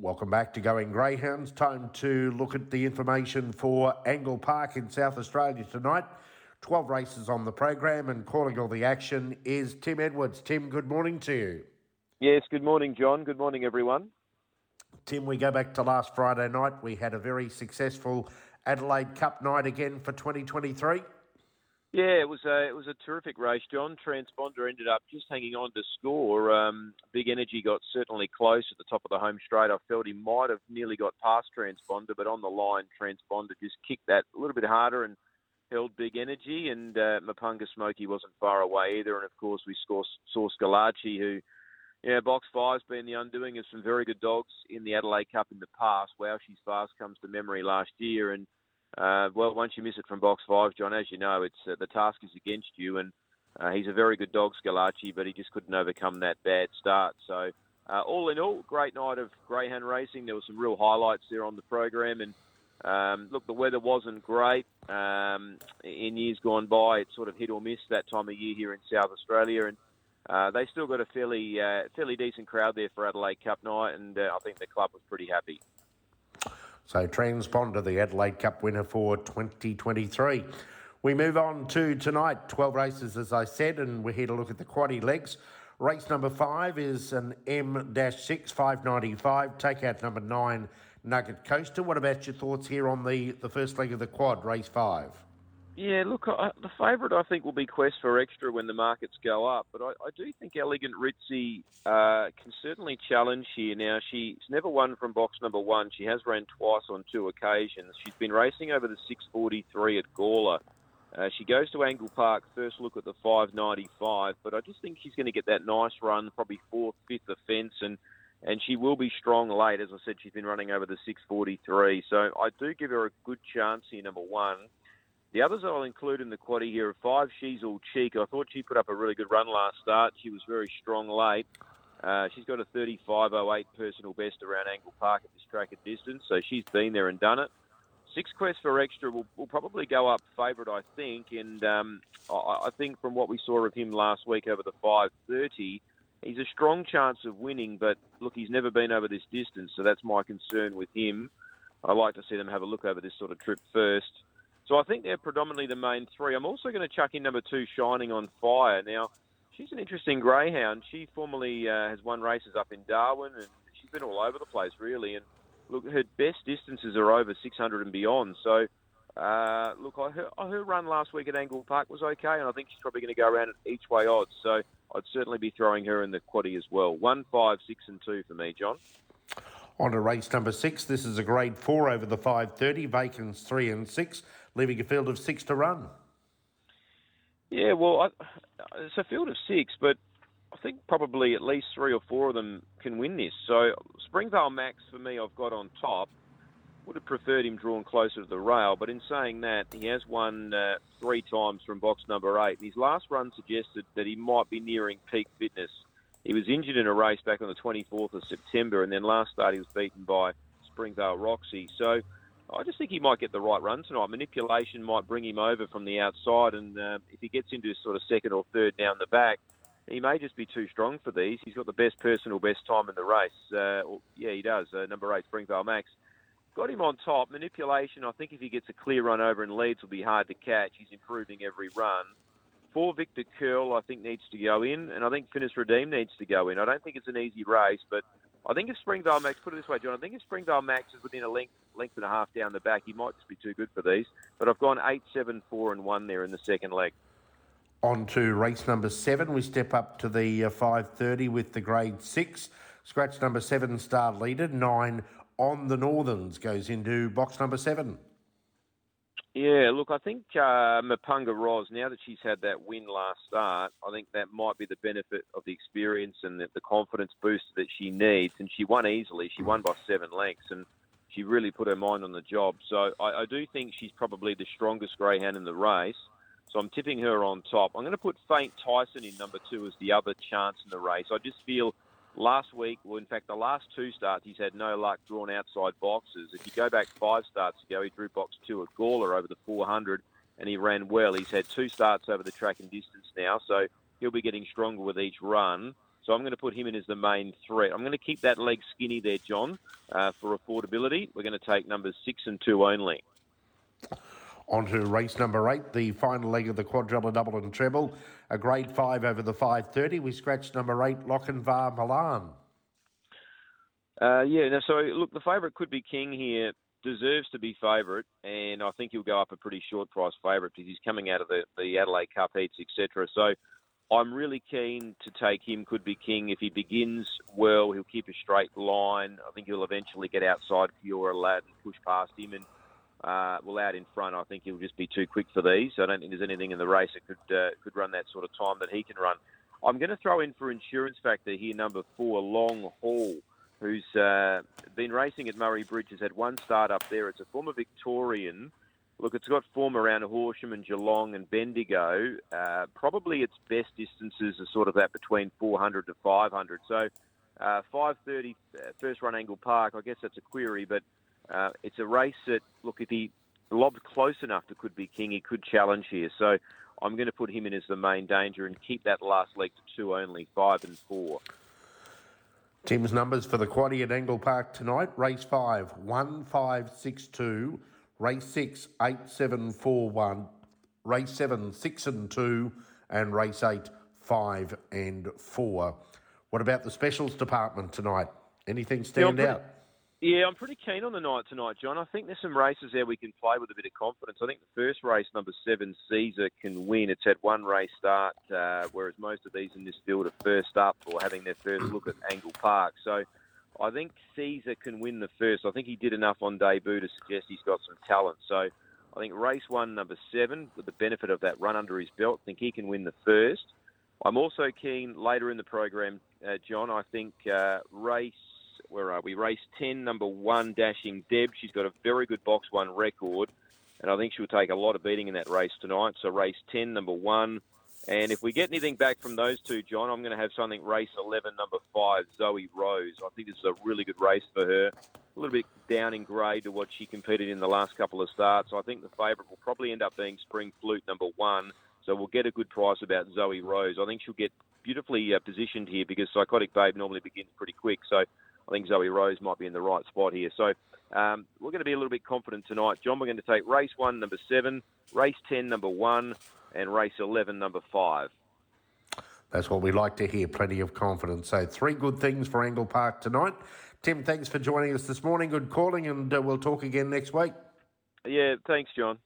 Welcome back to Going Greyhounds. Time to look at the information for Angle Park in South Australia tonight. 12 races on the program and calling all the action is Tim Edwards. Tim, good morning to you. Yes, good morning, John. Good morning, everyone. Tim, we go back to last Friday night. We had a very successful Adelaide Cup night again for 2023. Yeah, it was a it was a terrific race, John. Transponder ended up just hanging on to score. Um, Big Energy got certainly close at the top of the home straight. I felt he might have nearly got past Transponder, but on the line, Transponder just kicked that a little bit harder and held Big Energy. And uh, Mapunga Smoky wasn't far away either. And of course, we saw, saw Scalacci, who, yeah, box five's been the undoing of some very good dogs in the Adelaide Cup in the past. Wow, she's fast comes to memory last year and uh, well, once you miss it from box five, John, as you know, it's uh, the task is against you, and uh, he's a very good dog, Scalacci, but he just couldn't overcome that bad start. So, uh, all in all, great night of greyhound racing. There were some real highlights there on the program, and um, look, the weather wasn't great um, in years gone by. It sort of hit or miss that time of year here in South Australia, and uh, they still got a fairly uh, fairly decent crowd there for Adelaide Cup night, and I think the club was pretty happy. So transponder, the Adelaide Cup winner for 2023. We move on to tonight, 12 races, as I said, and we're here to look at the quaddy legs. Race number five is an M-6, 595. Take out number nine, Nugget Coaster. What about your thoughts here on the, the first leg of the quad, race five? Yeah, look, I, the favourite I think will be Quest for Extra when the markets go up, but I, I do think Elegant Ritzy uh, can certainly challenge here. Now, she's never won from box number one. She has ran twice on two occasions. She's been racing over the 643 at Gawler. Uh, she goes to Angle Park, first look at the 595, but I just think she's going to get that nice run, probably fourth, fifth offence, and and she will be strong late. As I said, she's been running over the 643, so I do give her a good chance here, number one. The others I'll include in the quaddy here are five. She's all cheek. I thought she put up a really good run last start. She was very strong late. Uh, she's got a 35.08 personal best around Angle Park at this track at distance, so she's been there and done it. Six Quest for Extra will, will probably go up favourite, I think, and um, I, I think from what we saw of him last week over the 530, he's a strong chance of winning, but look, he's never been over this distance, so that's my concern with him. I like to see them have a look over this sort of trip first. So I think they're predominantly the main three. I'm also going to chuck in number two, Shining on Fire. Now, she's an interesting greyhound. She formerly uh, has won races up in Darwin, and she's been all over the place, really. And look, her best distances are over 600 and beyond. So, uh, look, I her, her run last week at Angle Park was okay, and I think she's probably going to go around at each way odds. So I'd certainly be throwing her in the quaddy as well. One, five, six, and two for me, John. On to race number six. This is a grade four over the 530. Vacants three and six leaving a field of six to run. Yeah, well, I, it's a field of six, but I think probably at least three or four of them can win this. So Springvale Max for me, I've got on top. Would have preferred him drawn closer to the rail, but in saying that, he has won uh, three times from box number eight. His last run suggested that he might be nearing peak fitness. He was injured in a race back on the 24th of September, and then last start he was beaten by Springvale Roxy. So I just think he might get the right run tonight. Manipulation might bring him over from the outside, and uh, if he gets into sort of second or third down the back, he may just be too strong for these. He's got the best personal best time in the race. Uh, yeah, he does. Uh, number eight, Springvale Max. Got him on top. Manipulation, I think if he gets a clear run over and leads, will be hard to catch. He's improving every run. Four, Victor Curl, I think, needs to go in, and I think Finis Redeem needs to go in. I don't think it's an easy race, but I think if Springvale Max, put it this way, John, I think if Springvale Max is within a length, length and a half down the back, he might just be too good for these. But I've gone 8, 7, 4, and 1 there in the second leg. On to race number seven. We step up to the uh, 5.30 with the grade six. Scratch number seven, star leader. Nine on the Northerns goes into box number seven. Yeah, look, I think uh, Mapunga Ros, now that she's had that win last start, I think that might be the benefit of the experience and the, the confidence boost that she needs. And she won easily. She won by seven lengths, and she really put her mind on the job. So I, I do think she's probably the strongest greyhound in the race. So I'm tipping her on top. I'm going to put Faint Tyson in number two as the other chance in the race. I just feel last week, well, in fact, the last two starts, he's had no luck drawn outside boxes. If you go back five starts ago, he drew box two at Gawler over the 400 and he ran well. He's had two starts over the track and distance now, so he'll be getting stronger with each run. So I'm going to put him in as the main threat. I'm going to keep that leg skinny there, John, uh, for affordability. We're going to take numbers six and two only. On to race number eight, the final leg of the quadruple, double and treble. A grade five over the 530. We scratch number eight, Lochinvar Milan. Uh, yeah, no, so look, the favourite could be King here. Deserves to be favourite, and I think he'll go up a pretty short price favourite because he's coming out of the, the Adelaide Cup heats, etc. So I'm really keen to take him. Could be King if he begins well. He'll keep a straight line. I think he'll eventually get outside Fiora Lad and push past him, and uh, well, out in front, I think he'll just be too quick for these. I don't think there's anything in the race that could uh, could run that sort of time that he can run. I'm going to throw in for insurance factor here, number four, Long Haul who's uh, been racing at Murray Bridge, has had one start up there. It's a former Victorian. Look, it's got form around Horsham and Geelong and Bendigo. Uh, probably its best distances are sort of that between 400 to 500. So uh, 530 uh, first run Angle Park, I guess that's a query, but uh, it's a race that, look, if he lobbed close enough to Could Be King, he could challenge here. So I'm going to put him in as the main danger and keep that last leg to two only, five and four. Tim's numbers for the quaddy at Angle Park tonight. Race 5, 1562. Race 6, 8741. Race 7, 6 and 2. And race 8, 5 and 4. What about the specials department tonight? Anything stand pretty- out? Yeah, I'm pretty keen on the night tonight, John. I think there's some races there we can play with a bit of confidence. I think the first race, number seven, Caesar, can win. It's had one race start, uh, whereas most of these in this field are first up or having their first look at Angle Park. So I think Caesar can win the first. I think he did enough on debut to suggest he's got some talent. So I think race one, number seven, with the benefit of that run under his belt, I think he can win the first. I'm also keen later in the program, uh, John. I think uh, race where are we? Race 10, number one, Dashing Deb. She's got a very good box one record, and I think she'll take a lot of beating in that race tonight. So race 10, number one. And if we get anything back from those two, John, I'm going to have something race 11, number five, Zoe Rose. I think this is a really good race for her. A little bit down in grade to what she competed in the last couple of starts. I think the favourite will probably end up being Spring Flute, number one. So we'll get a good price about Zoe Rose. I think she'll get beautifully uh, positioned here because Psychotic Babe normally begins pretty quick. So I think Zoe Rose might be in the right spot here. So um, we're going to be a little bit confident tonight. John, we're going to take race one, number seven, race 10, number one, and race 11, number five. That's what we like to hear. Plenty of confidence. So, three good things for Angle Park tonight. Tim, thanks for joining us this morning. Good calling, and uh, we'll talk again next week. Yeah, thanks, John.